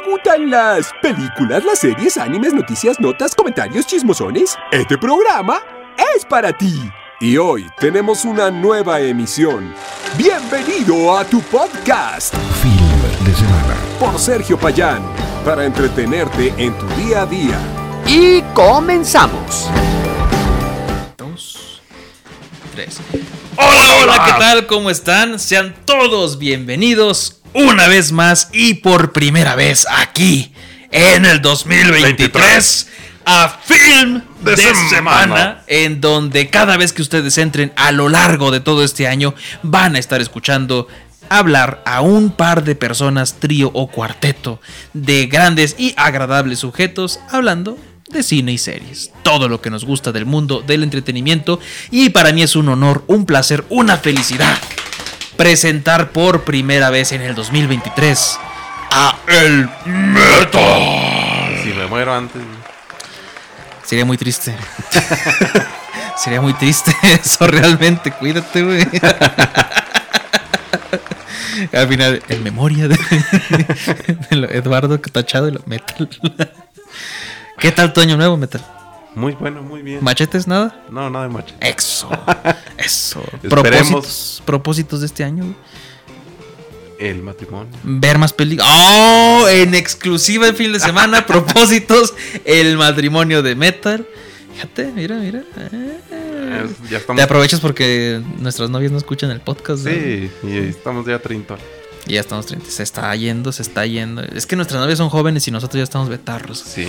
¿Te gustan las películas, las series, animes, noticias, notas, comentarios, chismosones? Este programa es para ti. Y hoy tenemos una nueva emisión. Bienvenido a tu podcast. Film de semana. Por Sergio Payán. Para entretenerte en tu día a día. Y comenzamos. Dos, tres. Hola, hola, ¿qué tal? ¿Cómo están? Sean todos bienvenidos una vez más y por primera vez aquí en el 2023 a Film de, semana. en donde cada vez que ustedes entren a lo largo de todo este año van a estar escuchando hablar a un par de personas, trío o cuarteto, de grandes y agradables sujetos hablando de cine y series. Todo lo que nos gusta del mundo del entretenimiento. Y para mí es un honor, un placer, una felicidad presentar por primera vez en el 2023 a El Metal. Si me muero antes. Sería muy triste. Sería muy triste eso realmente. Cuídate, güey. Al final, en memoria de, de Eduardo tachado de lo metal. ¿Qué tal tu año nuevo, metal? Muy bueno, muy bien. ¿Machetes nada? No, nada de machete. Eso. Eso. Esperemos. Propósitos, propósitos de este año. güey. El matrimonio. Ver más películas. ¡Oh! En exclusiva el fin de semana. propósitos. El matrimonio de metal. Fíjate, mira, mira. Eh, ya estamos. Te aprovechas porque nuestras novias no escuchan el podcast. ¿no? Sí, y estamos ya 30. Y ya estamos 30. Se está yendo, se está yendo. Es que nuestras novias son jóvenes y nosotros ya estamos betarros. Sí.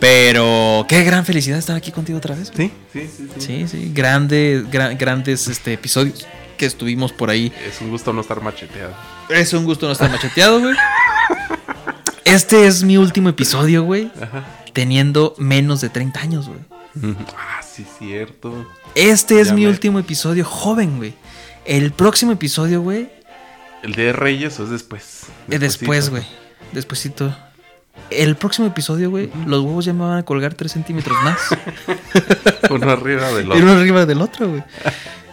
Pero qué gran felicidad estar aquí contigo otra vez. Sí, sí, sí. sí. Sí, sí. Grandes, gra- grandes este, episodios que estuvimos por ahí. Es un gusto no estar macheteado. Es un gusto no estar macheteado, güey. Este es mi último episodio, güey. Ajá. Teniendo menos de 30 años, güey. Ah, sí, cierto. Este es Ya mi me- último episodio joven, güey. El próximo episodio, güey, El de Reyes o es después. es después, güey. Despuésito. El próximo episodio, güey, los huevos ya me van a colgar 3 centímetros más. Uno arriba del Y otro. uno arriba del otro, güey.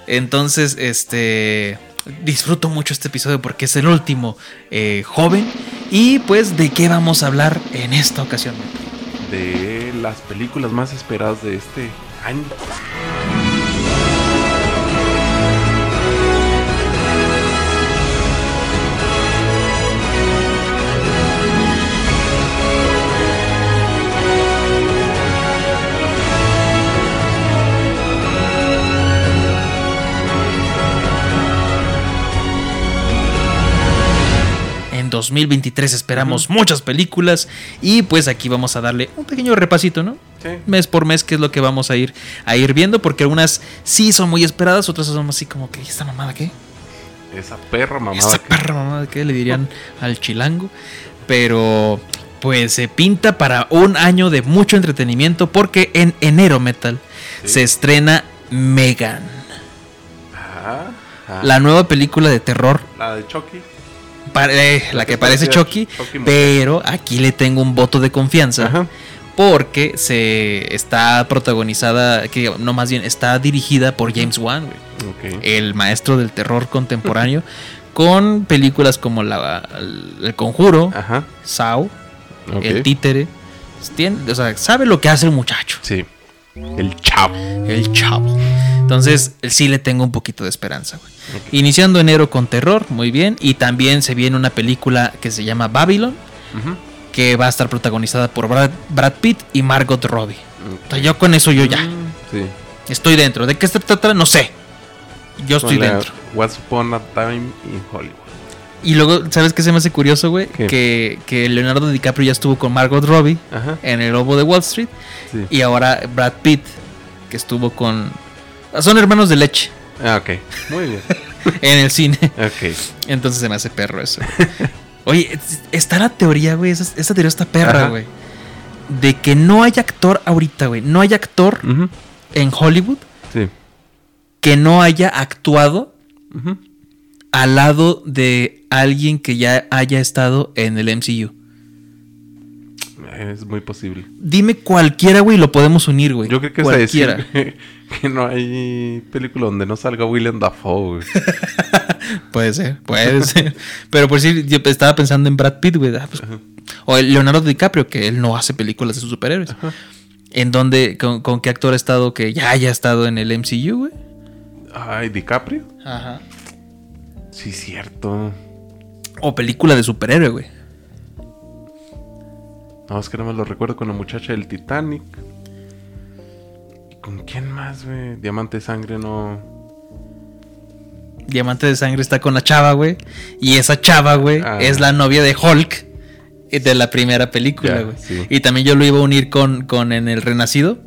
Entonces, este. Disfruto mucho este episodio porque es el último eh, joven. Y pues, ¿de qué vamos a hablar en esta ocasión? De las películas más esperadas de este año. 2023 esperamos muchas películas. Y pues aquí vamos a darle un pequeño repasito, ¿no? Sí. Mes por mes, que es lo que vamos a ir, a ir viendo. Porque algunas sí son muy esperadas, otras son así como que, ¿y esta mamada qué? Esa perra mamada. Esa que- perra mamada que le dirían al chilango. Pero pues se pinta para un año de mucho entretenimiento porque en enero metal Sí. se estrena Megan, Ajá, ajá. la nueva película de terror, La de Chucky. Eh, la que parece Chucky, Chucky pero aquí le tengo un voto de confianza Ajá. porque se está protagonizada, que no más bien está dirigida por James Wan, el maestro del terror contemporáneo, con películas como la, el, Conjuro, Ajá. El Títere. Tiene- o sea, sabe lo que hace el muchacho, Sí. El chavo. el chavo. Entonces, sí le tengo un poquito de esperanza. güey. Iniciando enero con terror, muy bien. Y también se viene una película que se llama Babylon, que va a estar protagonizada por Brad, Brad Pitt y Margot Robbie. Yo con eso yo ya Mm, Sí. estoy dentro. ¿De qué se trata? No sé. Yo estoy dentro. Once Upon a Time in Hollywood. Y luego, ¿sabes qué se me hace curioso, güey? Que, que Leonardo DiCaprio ya estuvo con Margot Robbie Ajá. en El Lobo de Wall Street. Sí. Y ahora Brad Pitt, que estuvo con... Son hermanos de leche Ah, ok. Muy bien. en el cine. Ok. Entonces se me hace perro eso. güey. Oye, es- está la teoría, güey. Esa, esa teoría está perra, Ajá. güey. De que no hay actor ahorita, güey. No hay actor en Hollywood Sí. que no haya actuado Ujú. Al lado de alguien que ya haya estado en el MCU. Es muy posible. Dime cualquiera, güey, lo podemos unir, güey. Yo creo que es cualquiera. decir que, no hay película donde no salga William Dafoe, güey. Puede ser, puede ser. Pero por si yo estaba pensando en Brad Pitt, güey. ah, pues, O el Leonardo DiCaprio, que él no hace películas de sus superhéroes. ¿En dónde, con, con qué actor ha estado que ya haya estado en el MCU, güey? Ay, DiCaprio. Ajá. Sí, cierto. O película de superhéroe, güey. No, es que nada más lo recuerdo con la muchacha del Titanic. ¿Y con quién más, güey? Diamante de Sangre no. Diamante de Sangre está con la chava, güey. Y esa chava, güey, Ah. es la novia de Hulk de la primera película, güey. sí. Y también yo lo iba a unir con, con en El Renacido,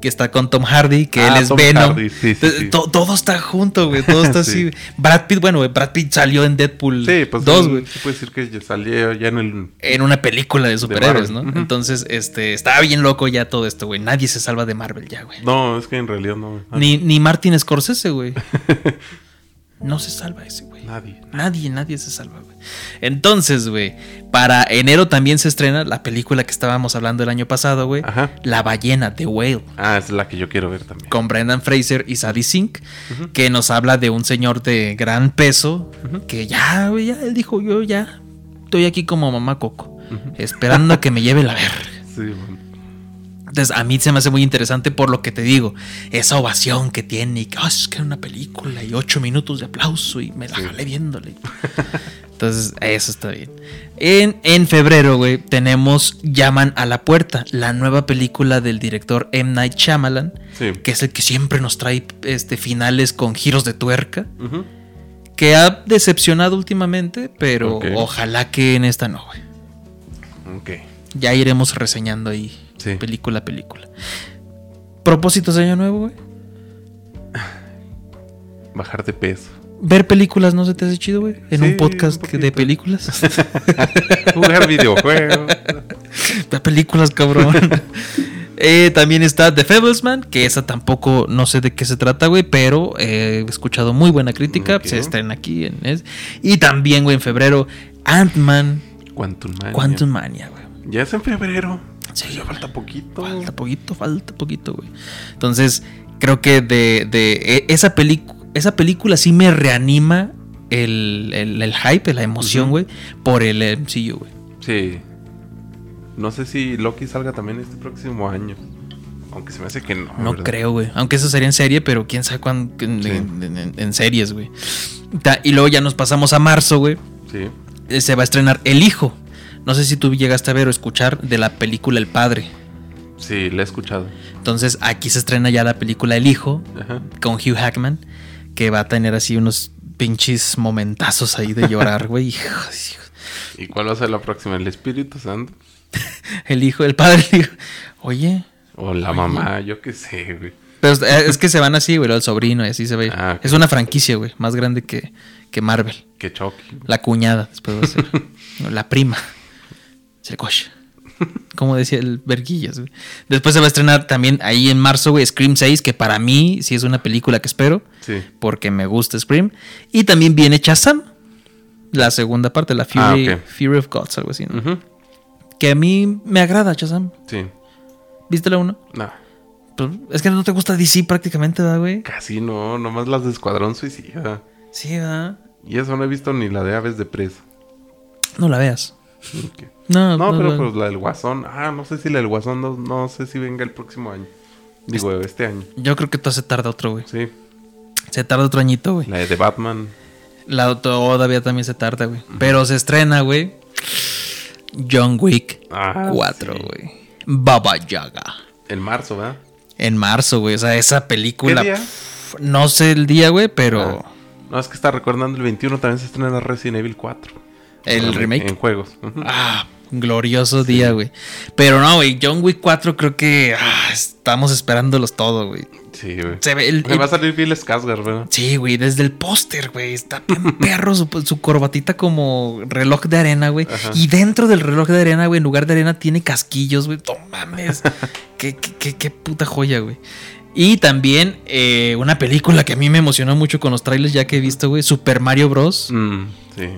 que está con Tom Hardy, que Ah, él es Tom Venom. Hardy, sí, sí, todo está junto, güey. Todo está así. Sí. Brad Pitt, bueno, güey, Brad Pitt salió en Deadpool Sí, pues 2, sí, güey. sí puede decir que ya salió ya en el. En una película de superhéroes, ¿no? Entonces, este, estaba bien loco ya todo esto, güey. Nadie se salva de Marvel ya, güey. No, es que en realidad no. güey. Ni, ni Martin Scorsese, güey. No se salva ese, güey. Nadie. Nadie, nadie se salva, güey. Entonces, güey, para enero también se estrena la película que estábamos hablando el año pasado, güey. Ajá. La ballena, The Whale. Ah, es la que yo quiero ver también. Con Brendan Fraser y Sadie Sink, que nos habla de un señor de gran peso, que ya, güey, ya, él dijo, yo ya estoy aquí como mamá Coco, esperando a que me lleve la verga. Sí, bueno. Entonces, a mí se me hace muy interesante por lo que te digo, esa ovación que tiene y que "Ah, es que era una película y ocho minutos de aplauso y me la Sí. jalé viéndole. Entonces, eso está bien. En, en febrero, güey, tenemos Llaman a la Puerta, la nueva película del director M. Night Shyamalan, Sí. que es el que siempre nos trae este, finales con giros de tuerca, que ha decepcionado últimamente, pero ojalá que en esta no, güey. Ok. Ya iremos reseñando ahí Sí. película película. ¿Propósitos de año nuevo, güey? Bajar de peso. ¿Ver películas no se te hace chido, güey? En Sí, un podcast un de películas. Jugar videojuegos. Ve películas, cabrón. Eh, también está The Fablesman, que esa tampoco no sé de qué se trata, güey, pero eh, he escuchado muy buena crítica. Ok. Se estrena aquí en es- Y también, güey, en febrero, Ant-Man Quantum Mania. Quantum Mania, güey. Ya es en febrero. Sí, ya güey. falta poquito. Falta poquito, falta poquito, güey. Entonces, creo que de, de e- esa, esa película sí me reanima el, el- el hype, la emoción, güey, por el MCU, güey. Sí. No sé si Loki salga también este próximo año. Aunque se me hace que no. No ¿verdad? creo, güey. Aunque eso sería en serie, pero quién sabe cuándo en, Sí. en- en- en series, güey. Y luego ya nos pasamos a marzo, güey. Sí. Eh, Se va a estrenar El Hijo. No sé si tú llegaste a ver o escuchar de la película El Padre. Sí, la he escuchado. Entonces aquí se estrena ya la película El Hijo Ajá. con Hugh Hackman, que va a tener así unos pinches momentazos ahí de llorar, güey. ¿Y cuál va a ser la próxima? ¿El Espíritu Santo? El hijo, el padre, el hijo. Oye, O la mamá, yo qué sé, güey. pero es- es que se van así, güey, el sobrino y así se ve. Ah. Es una franquicia, güey, más grande que, que Marvel. Que choque. La cuñada, después va a ser. No, la prima. Como decía el Verguillas, güey. Después se va a estrenar también ahí en marzo, güey, Scream 6, que para mí sí es una película que espero, Sí. porque me gusta Scream. Y también viene Shazam, la segunda parte, la Fury, Ah. Fury of Gods, algo así, ¿no? Que a mí me agrada Shazam. Sí. ¿Viste la 1? No. Pues, es que no te gusta DC prácticamente, ¿verdad, güey? Casi no. Nomás las de Escuadrón Suicida. Sí, ¿verdad? Y eso no he visto ni la de Aves de Presa. No la veas. No, No, pero no. pues la del Guasón. Ah, no sé si la del Guasón no, no sé si venga el próximo año. Digo, este año. Yo creo que todo se tarda otro, güey. Sí. Se tarda otro añito, güey. La de The Batman. La todavía también se tarda, güey. Pero se estrena, güey. John Wick Ah, 4, sí. güey. Baba Yaga. En marzo, ¿verdad? En marzo, güey. O sea, esa película. ¿Qué día? pf, no sé el día, güey, pero. Ah. No, es que está recordando el 21 también se estrena Resident Evil 4. El remake. En juegos. Ah, glorioso día, güey. Pero no, güey. John Wick 4 creo que. ah, estamos esperándolos todo, güey. Sí, güey. Se ve el. Me va a salir Bill Skarsgård, ¿verdad? Sí, güey, desde el póster, güey. Está bien perro su, su corbatita como reloj de arena, güey. Ajá. Y dentro del reloj de arena, güey, en lugar de arena tiene casquillos, güey. No mames. qué, qué, qué- qué puta joya, güey. Y también eh, una película que a mí me emocionó mucho con los trailers ya que he visto, güey. Super Mario Bros. Mm, sí.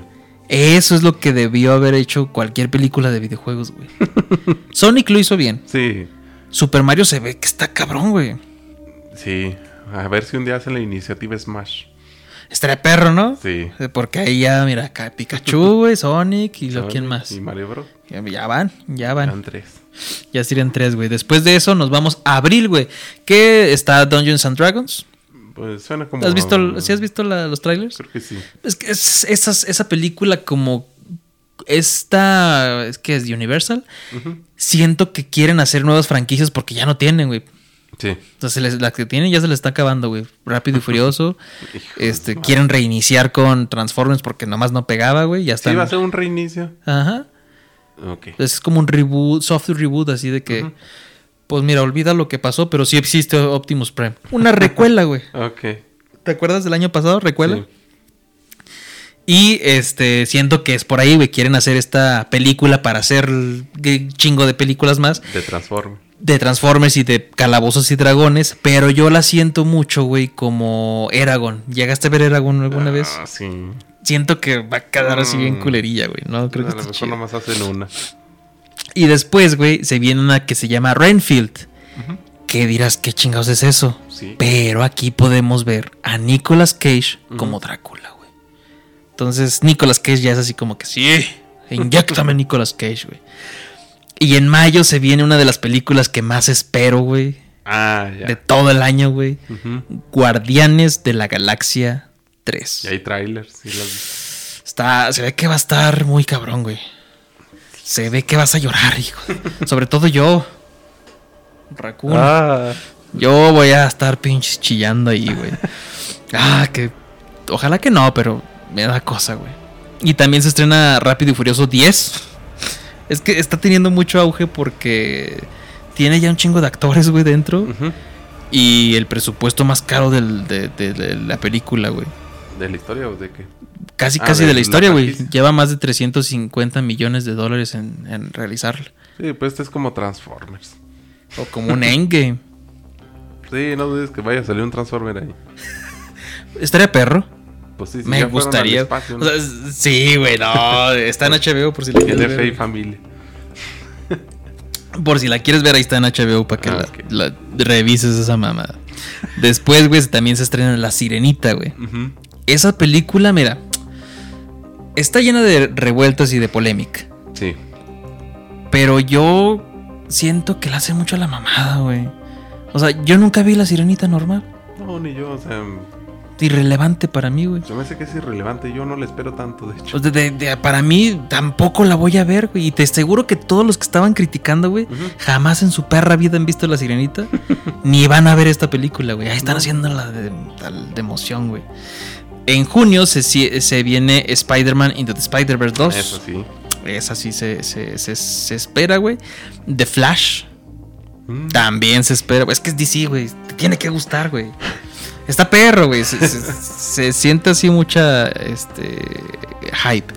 Eso es lo que debió haber hecho cualquier película de videojuegos, güey. Sonic lo hizo bien. Sí. Super Mario se ve que está cabrón, güey. Sí. A ver si un día hacen la iniciativa Smash. Estaría perro, ¿no? Sí. Porque ahí ya, mira, acá Pikachu, güey, Sonic y lo quién más. Y Mario Bros. Ya, van, ya van. Eran tres. Ya serían tres, güey. Después de eso nos vamos a abril, güey. Que está Dungeons and Dragons. Pues suena como. ¿Has visto, ¿Sí has visto la- los trailers? Creo que sí. Es que es, esas- esa película como esta, es que es Universal, siento que quieren hacer nuevas franquicias porque ya no tienen, güey. Sí. Se les- la que tienen ya se les está acabando, güey. Rápido y Furioso. Este, madre. quieren reiniciar con Transformers porque nomás no pegaba, güey. Ya Sí, está. va a ser un reinicio. Ajá. Ok. Es como un reboot, soft reboot, así de que. Pues mira, olvida lo que pasó, pero sí existe Optimus Prime. Una recuela, güey. Ok. ¿Te acuerdas del año pasado? ¿Recuela? Sí. Y este, siento que es por ahí, güey. Quieren hacer esta película para hacer chingo de películas más De Transform. de Transformers y de Calabozos y Dragones. Pero yo la siento mucho, güey, como Eragon. ¿Llegaste a ver Eragon alguna vez? Ah, sí. Siento que va a quedar así bien Mm. culerilla, güey. No, creo que a lo está mejor chido. nomás hacen una. Y después, güey, se viene una que se llama Renfield. Que dirás, ¿qué chingados es eso? Sí. Pero aquí podemos ver a Nicolas Cage como Drácula, güey. Entonces, Nicolas Cage ya es así como que sí, inyectame Nicolas Cage, güey. Y en mayo se viene una de las películas que más espero, güey, Ah, ya. de todo el año, güey. Guardianes de la Galaxia 3. Y hay trailers. sí las- Está, se ve que va a estar muy cabrón, güey. Se ve que vas a llorar, hijo. Sobre todo yo. Raccoon. Ah. Yo voy a estar pinches chillando ahí, güey. Ah, que. Ojalá que no, pero me da cosa, güey. Y también se estrena Rápido y Furioso 10. Es que está teniendo mucho auge porque tiene ya un chingo de actores, güey, dentro. Y el presupuesto más caro del- de, de- de la película, güey. ¿De la historia o de qué? Casi, Ah, casi de de la historia, güey. Lleva más de 350 millones de dólares en, en realizarla. Sí, pues este es como Transformers. O como un endgame. Sí, no dudes que vaya a salir un Transformer ahí. ¿Estaría perro? Pues sí, sí, Me gustaría. espacio, ¿no? O sea, s- sí, güey, no. Está en HBO por si la quieres Fe y ver. Familia. Por si la quieres ver, ahí está en HBO para que Ah, la, revises esa mamada. Después, güey, también se estrena La Sirenita, güey. Esa película, mira, está llena de revueltas y de polémica. Sí. Pero yo siento que la hace mucho a la mamada, güey. O sea, yo nunca vi La Sirenita normal. No, ni yo, o sea, Irrelevante para mí, güey. se me hace que es irrelevante. Yo no le espero tanto, de hecho. O sea, de- de- para mí tampoco la voy a ver, güey. Y te aseguro que todos los que estaban criticando, güey, jamás en su perra vida han visto La Sirenita. ni van a ver esta película, güey. Ahí están No. haciendo la de, la de emoción, güey. En junio se, se, viene Spider-Man Into the Spider-Verse 2. Eso sí. Esa sí se, se, se- se espera, güey. The Flash Mm. también se espera. Es que es DC, güey. Te tiene que gustar, güey. Está perro, güey. Se, se- se siente así mucha este, hype.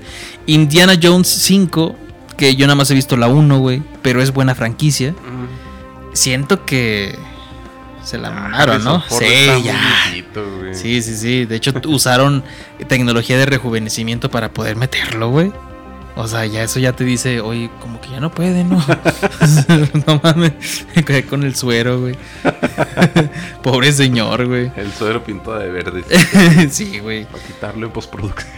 Indiana Jones 5, que yo nada más he visto la 1, güey. Pero es buena franquicia. Mm. Siento que se la Ah, mamaron, ¿no? Sí, ya. Güey. Sí, sí, sí. De hecho, usaron tecnología de rejuvenecimiento para poder meterlo, güey. O sea, ya eso ya te dice, oye, como que ya no puede, ¿no? no mames. Con el suero, güey. Pobre señor, güey. El suero pintado de verde. sí, güey. para quitarlo en postproducción.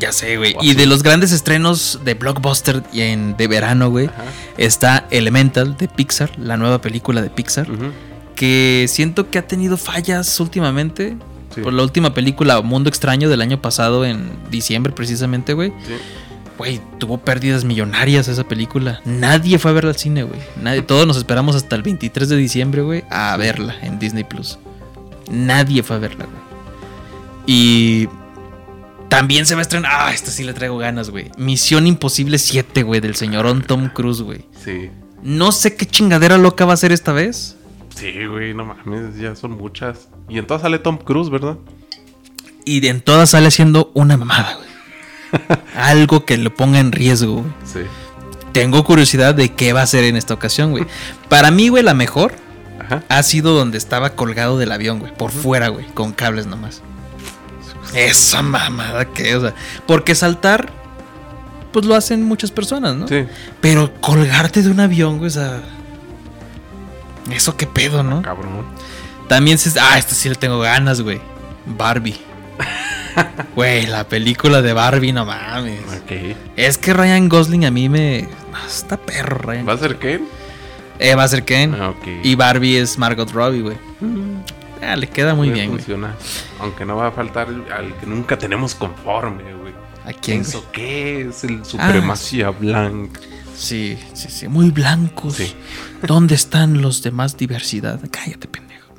Ya sé, güey. Y de los grandes estrenos de blockbuster y en, de verano, güey, Ajá. está Elemental de Pixar, la nueva película de Pixar. Ujú. Que siento que ha tenido fallas últimamente. Sí. Por la última película, Mundo Extraño, del año pasado, en diciembre precisamente, güey. Sí. Güey, tuvo pérdidas millonarias esa película. Nadie fue a verla al cine, güey. Nadie, todos nos esperamos hasta el 23 de diciembre, güey, a verla en Disney Plus. Nadie fue a verla, güey. Y también se va a estrenar. Ah, esta sí le traigo ganas, güey. Misión Imposible 7, güey, del señorón Tom Cruise, güey. Sí. No sé qué chingadera loca va a ser esta vez. Sí, güey, no mames, ya son muchas. Y en todas sale Tom Cruise, ¿verdad? Y en todas sale haciendo una mamada, güey. Algo que lo ponga en riesgo, güey. Sí. Tengo curiosidad de qué va a hacer en esta ocasión, güey. Para mí, güey, la mejor Ajá. ha sido donde estaba colgado del avión, güey. Por fuera, güey. Con cables nomás. Esa mamada que, o sea. Porque saltar, pues lo hacen muchas personas, ¿no? Sí. Pero colgarte de un avión, güey, o sea. Eso qué pedo, ¿no? Cabrón. También se. Ah, esto sí le tengo ganas, güey. Barbie. Güey, la película de Barbie, no mames. Ok. Es que Ryan Gosling a mí me. Ah, Está perro, Ryan. ¿Va a ser Ken? Eh, va a ser Ken. Ah, ok. Y Barbie es Margot Robbie, güey. Ah, le queda muy bien, güey. funcionar. Aunque no va a faltar al que nunca tenemos conforme, güey. ¿A quién? ¿Eso qué es? El supremacía blanca. Sí, sí, sí. Muy blancos. Sí. ¿Dónde están los demás diversidad? Cállate, pendejo.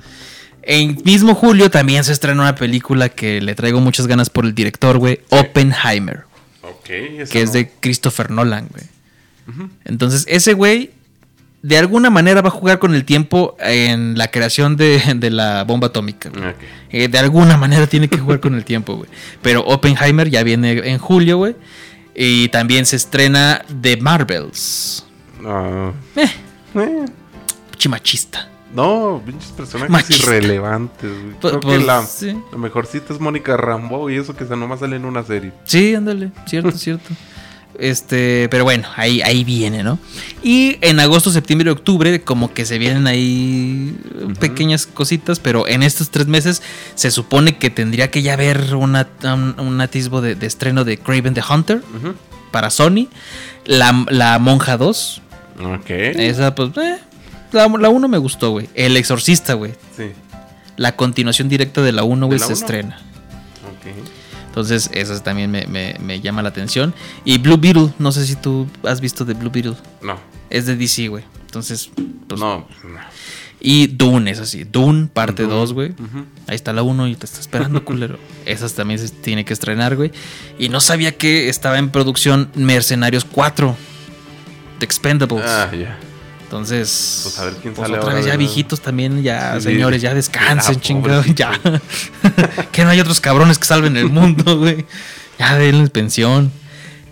En mismo julio también se estrena una película que le traigo muchas ganas por el director, güey. Oppenheimer. Ok. esa que es de Christopher Nolan, güey. Entonces, ese güey, de alguna manera va a jugar con el tiempo en la creación de, de la bomba atómica. Eh, de alguna manera tiene que jugar con el tiempo, güey. Pero Oppenheimer ya viene en julio, güey. Y también se estrena The Marvels. No. Eh, Eh, chimachista. No, pinches personajes Machista. irrelevantes, güey. Pues- Creo que pues, la, sí. la mejorcita es Mónica Rambo y eso que se nomás sale en una serie. Sí, ándale, cierto, cierto. Este, pero bueno, ahí, ahí viene, ¿no? Y en agosto, septiembre y octubre, como que se vienen ahí pequeñas cositas, pero en estos tres meses se supone que tendría que ya haber una, un, un atisbo de, de estreno de Craven the Hunter para Sony, la, la Monja 2, Ok. esa pues, eh, la, la 1 me gustó, güey. El Exorcista, güey. Sí. La continuación directa de la 1, güey, se uno? estrena. Entonces, eso también me, me- me llama la atención. Y Blue Beetle, no sé si tú has visto de Blue Beetle. No. Es de DC, güey. Entonces, pues, no. no. Y Dune, es así. Dune, parte Dune. 2, güey. Ahí está la 1 y te está esperando, culero. Esas también se tiene que estrenar, güey. Y no sabía que estaba en producción Mercenarios 4. The Expendables. Ah, ya. Entonces, Pues a ver quién pues sale otra ahora vez ya viejitos también, ya Sí. señores, ya descansen, Ah, chingados, ya. que no hay otros cabrones que salven el mundo, güey. Ya denles pensión.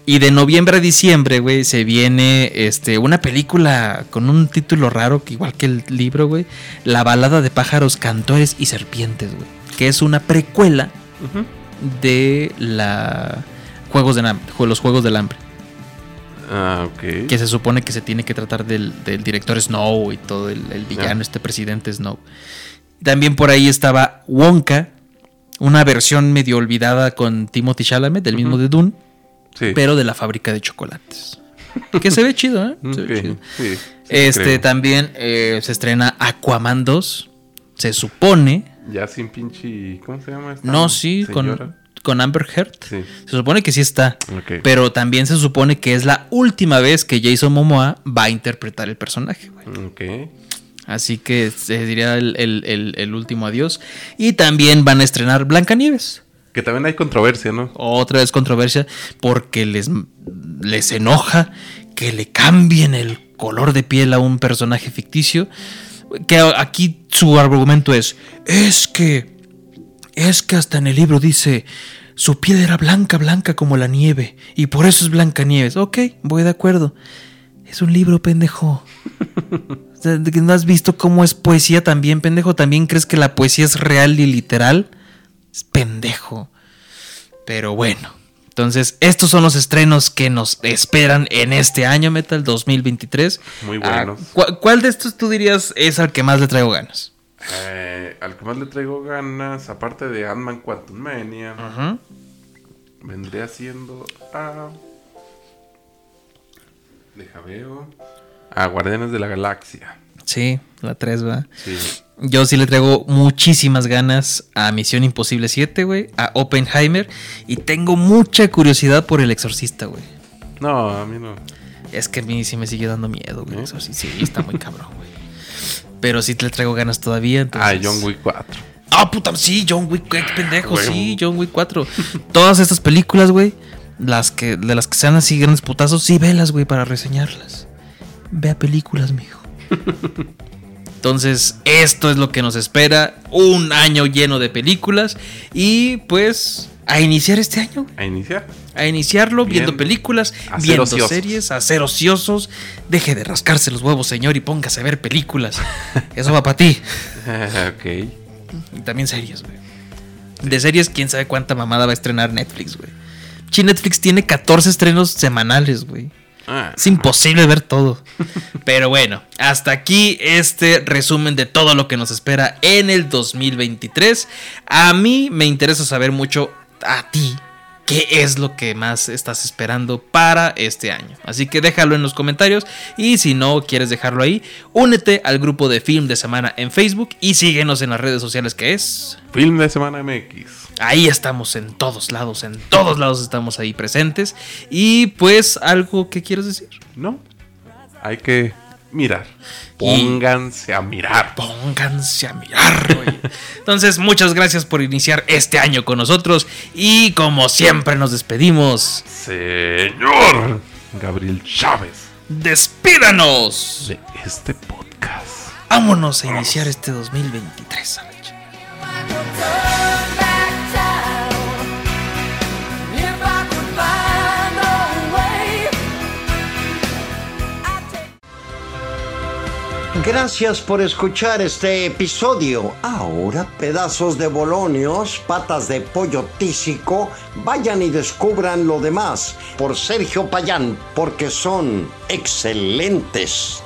Y de noviembre a diciembre, güey, se viene este, una película con un título raro, que igual que el libro, güey. La balada de pájaros, cantores y serpientes, güey. Que es una precuela de la Juegos de los Juegos del Hambre. Ah, ok. Que se supone que se tiene que tratar del, del director Snow y todo el, el villano, este presidente Snow. También por ahí estaba Wonka, una versión medio olvidada con Timothy Chalamet, del mismo de Dune, Sí. pero de la fábrica de chocolates. Que se ve chido, ¿eh? Se ve chido. Sí. sí, Este creo. también eh, se estrena Aquaman 2. Se supone. Ya sin pinche. ¿Cómo se llama esta No, sí, señora? con, con Amber Heard. Sí. Se supone que sí está. Pero también se supone que es la última vez que Jason Momoa va a interpretar el personaje. Ok. Así que se diría el, el- el- el último adiós. Y también van a estrenar Blancanieves. Que también hay controversia, ¿no? Otra vez controversia porque les, les enoja que le cambien el color de piel a un personaje ficticio. Que aquí su argumento es, es que, es que hasta en el libro dice, su piel era blanca, blanca como la nieve. Y por eso es Blancanieves. Ok, voy de acuerdo. Es un libro, pendejo. O sea, ¿de que ¿No has visto cómo es poesía también, pendejo? ¿También crees que la poesía es real y literal? Es pendejo. Pero bueno. Entonces, estos son los estrenos que nos esperan en este año Metal 2023. Muy Ah, buenos. ¿cu- ¿Cuál de estos tú dirías es al que más le traigo ganas? Eh, al que más le traigo ganas, aparte de Ant-Man Quantum Mania, Ajá. vendría siendo a. Deja veo. A Guardianes de la Galaxia. Sí, la 3, va. Sí. Yo sí le traigo muchísimas ganas a Misión Imposible 7, güey, a Oppenheimer y tengo mucha curiosidad por El Exorcista, güey. No, a mí no. Es que a mí sí me sigue dando miedo, güey. ¿Eh? El Exorcista. Sí, está muy cabrón, güey. Pero sí le traigo ganas todavía. Ah, entonces- John Wick 4. Ah, puta, sí, John Wick, qué pendejo, sí, John Wick 4. Todas estas películas, güey, las que, de las que sean así grandes putazos, sí, velas, güey, para reseñarlas. Vea películas, mijo. Entonces, esto es lo que nos espera. Un año lleno de películas. Y pues, a iniciar este año. A iniciar. A iniciarlo Bien. viendo películas, viendo ociosos. series, a ser ociosos. Deje de rascarse los huevos, señor, y póngase a ver películas. Eso va para ti. ok. Y también series, güey. De series, quién sabe cuánta mamada va a estrenar Netflix, güey. Chi Netflix tiene 14 estrenos semanales, güey. Ah, Es imposible ver todo. Pero bueno, hasta aquí este resumen de todo lo que nos espera en el 2023. A mí me interesa saber mucho a ti qué es lo que más estás esperando para este año. Así que déjalo en los comentarios y si no quieres dejarlo ahí, únete al grupo de Film de Semana en Facebook y síguenos en las redes sociales que es Film de Semana MX. Ahí estamos en todos lados, en todos lados estamos ahí presentes. Y pues algo que quieres decir. No, hay que mirar. Pónganse a mirar. Pónganse a mirar. güey. Entonces, muchas gracias por iniciar este año con nosotros. Y como siempre nos despedimos. Señor Gabriel Chávez Despídanos. de este podcast. Vámonos a iniciar este 2023. a Gracias por escuchar este episodio. Ahora, pedazos de bolonios, patas de pollo tísico, vayan y descubran lo demás por Sergio Payán, porque son excelentes.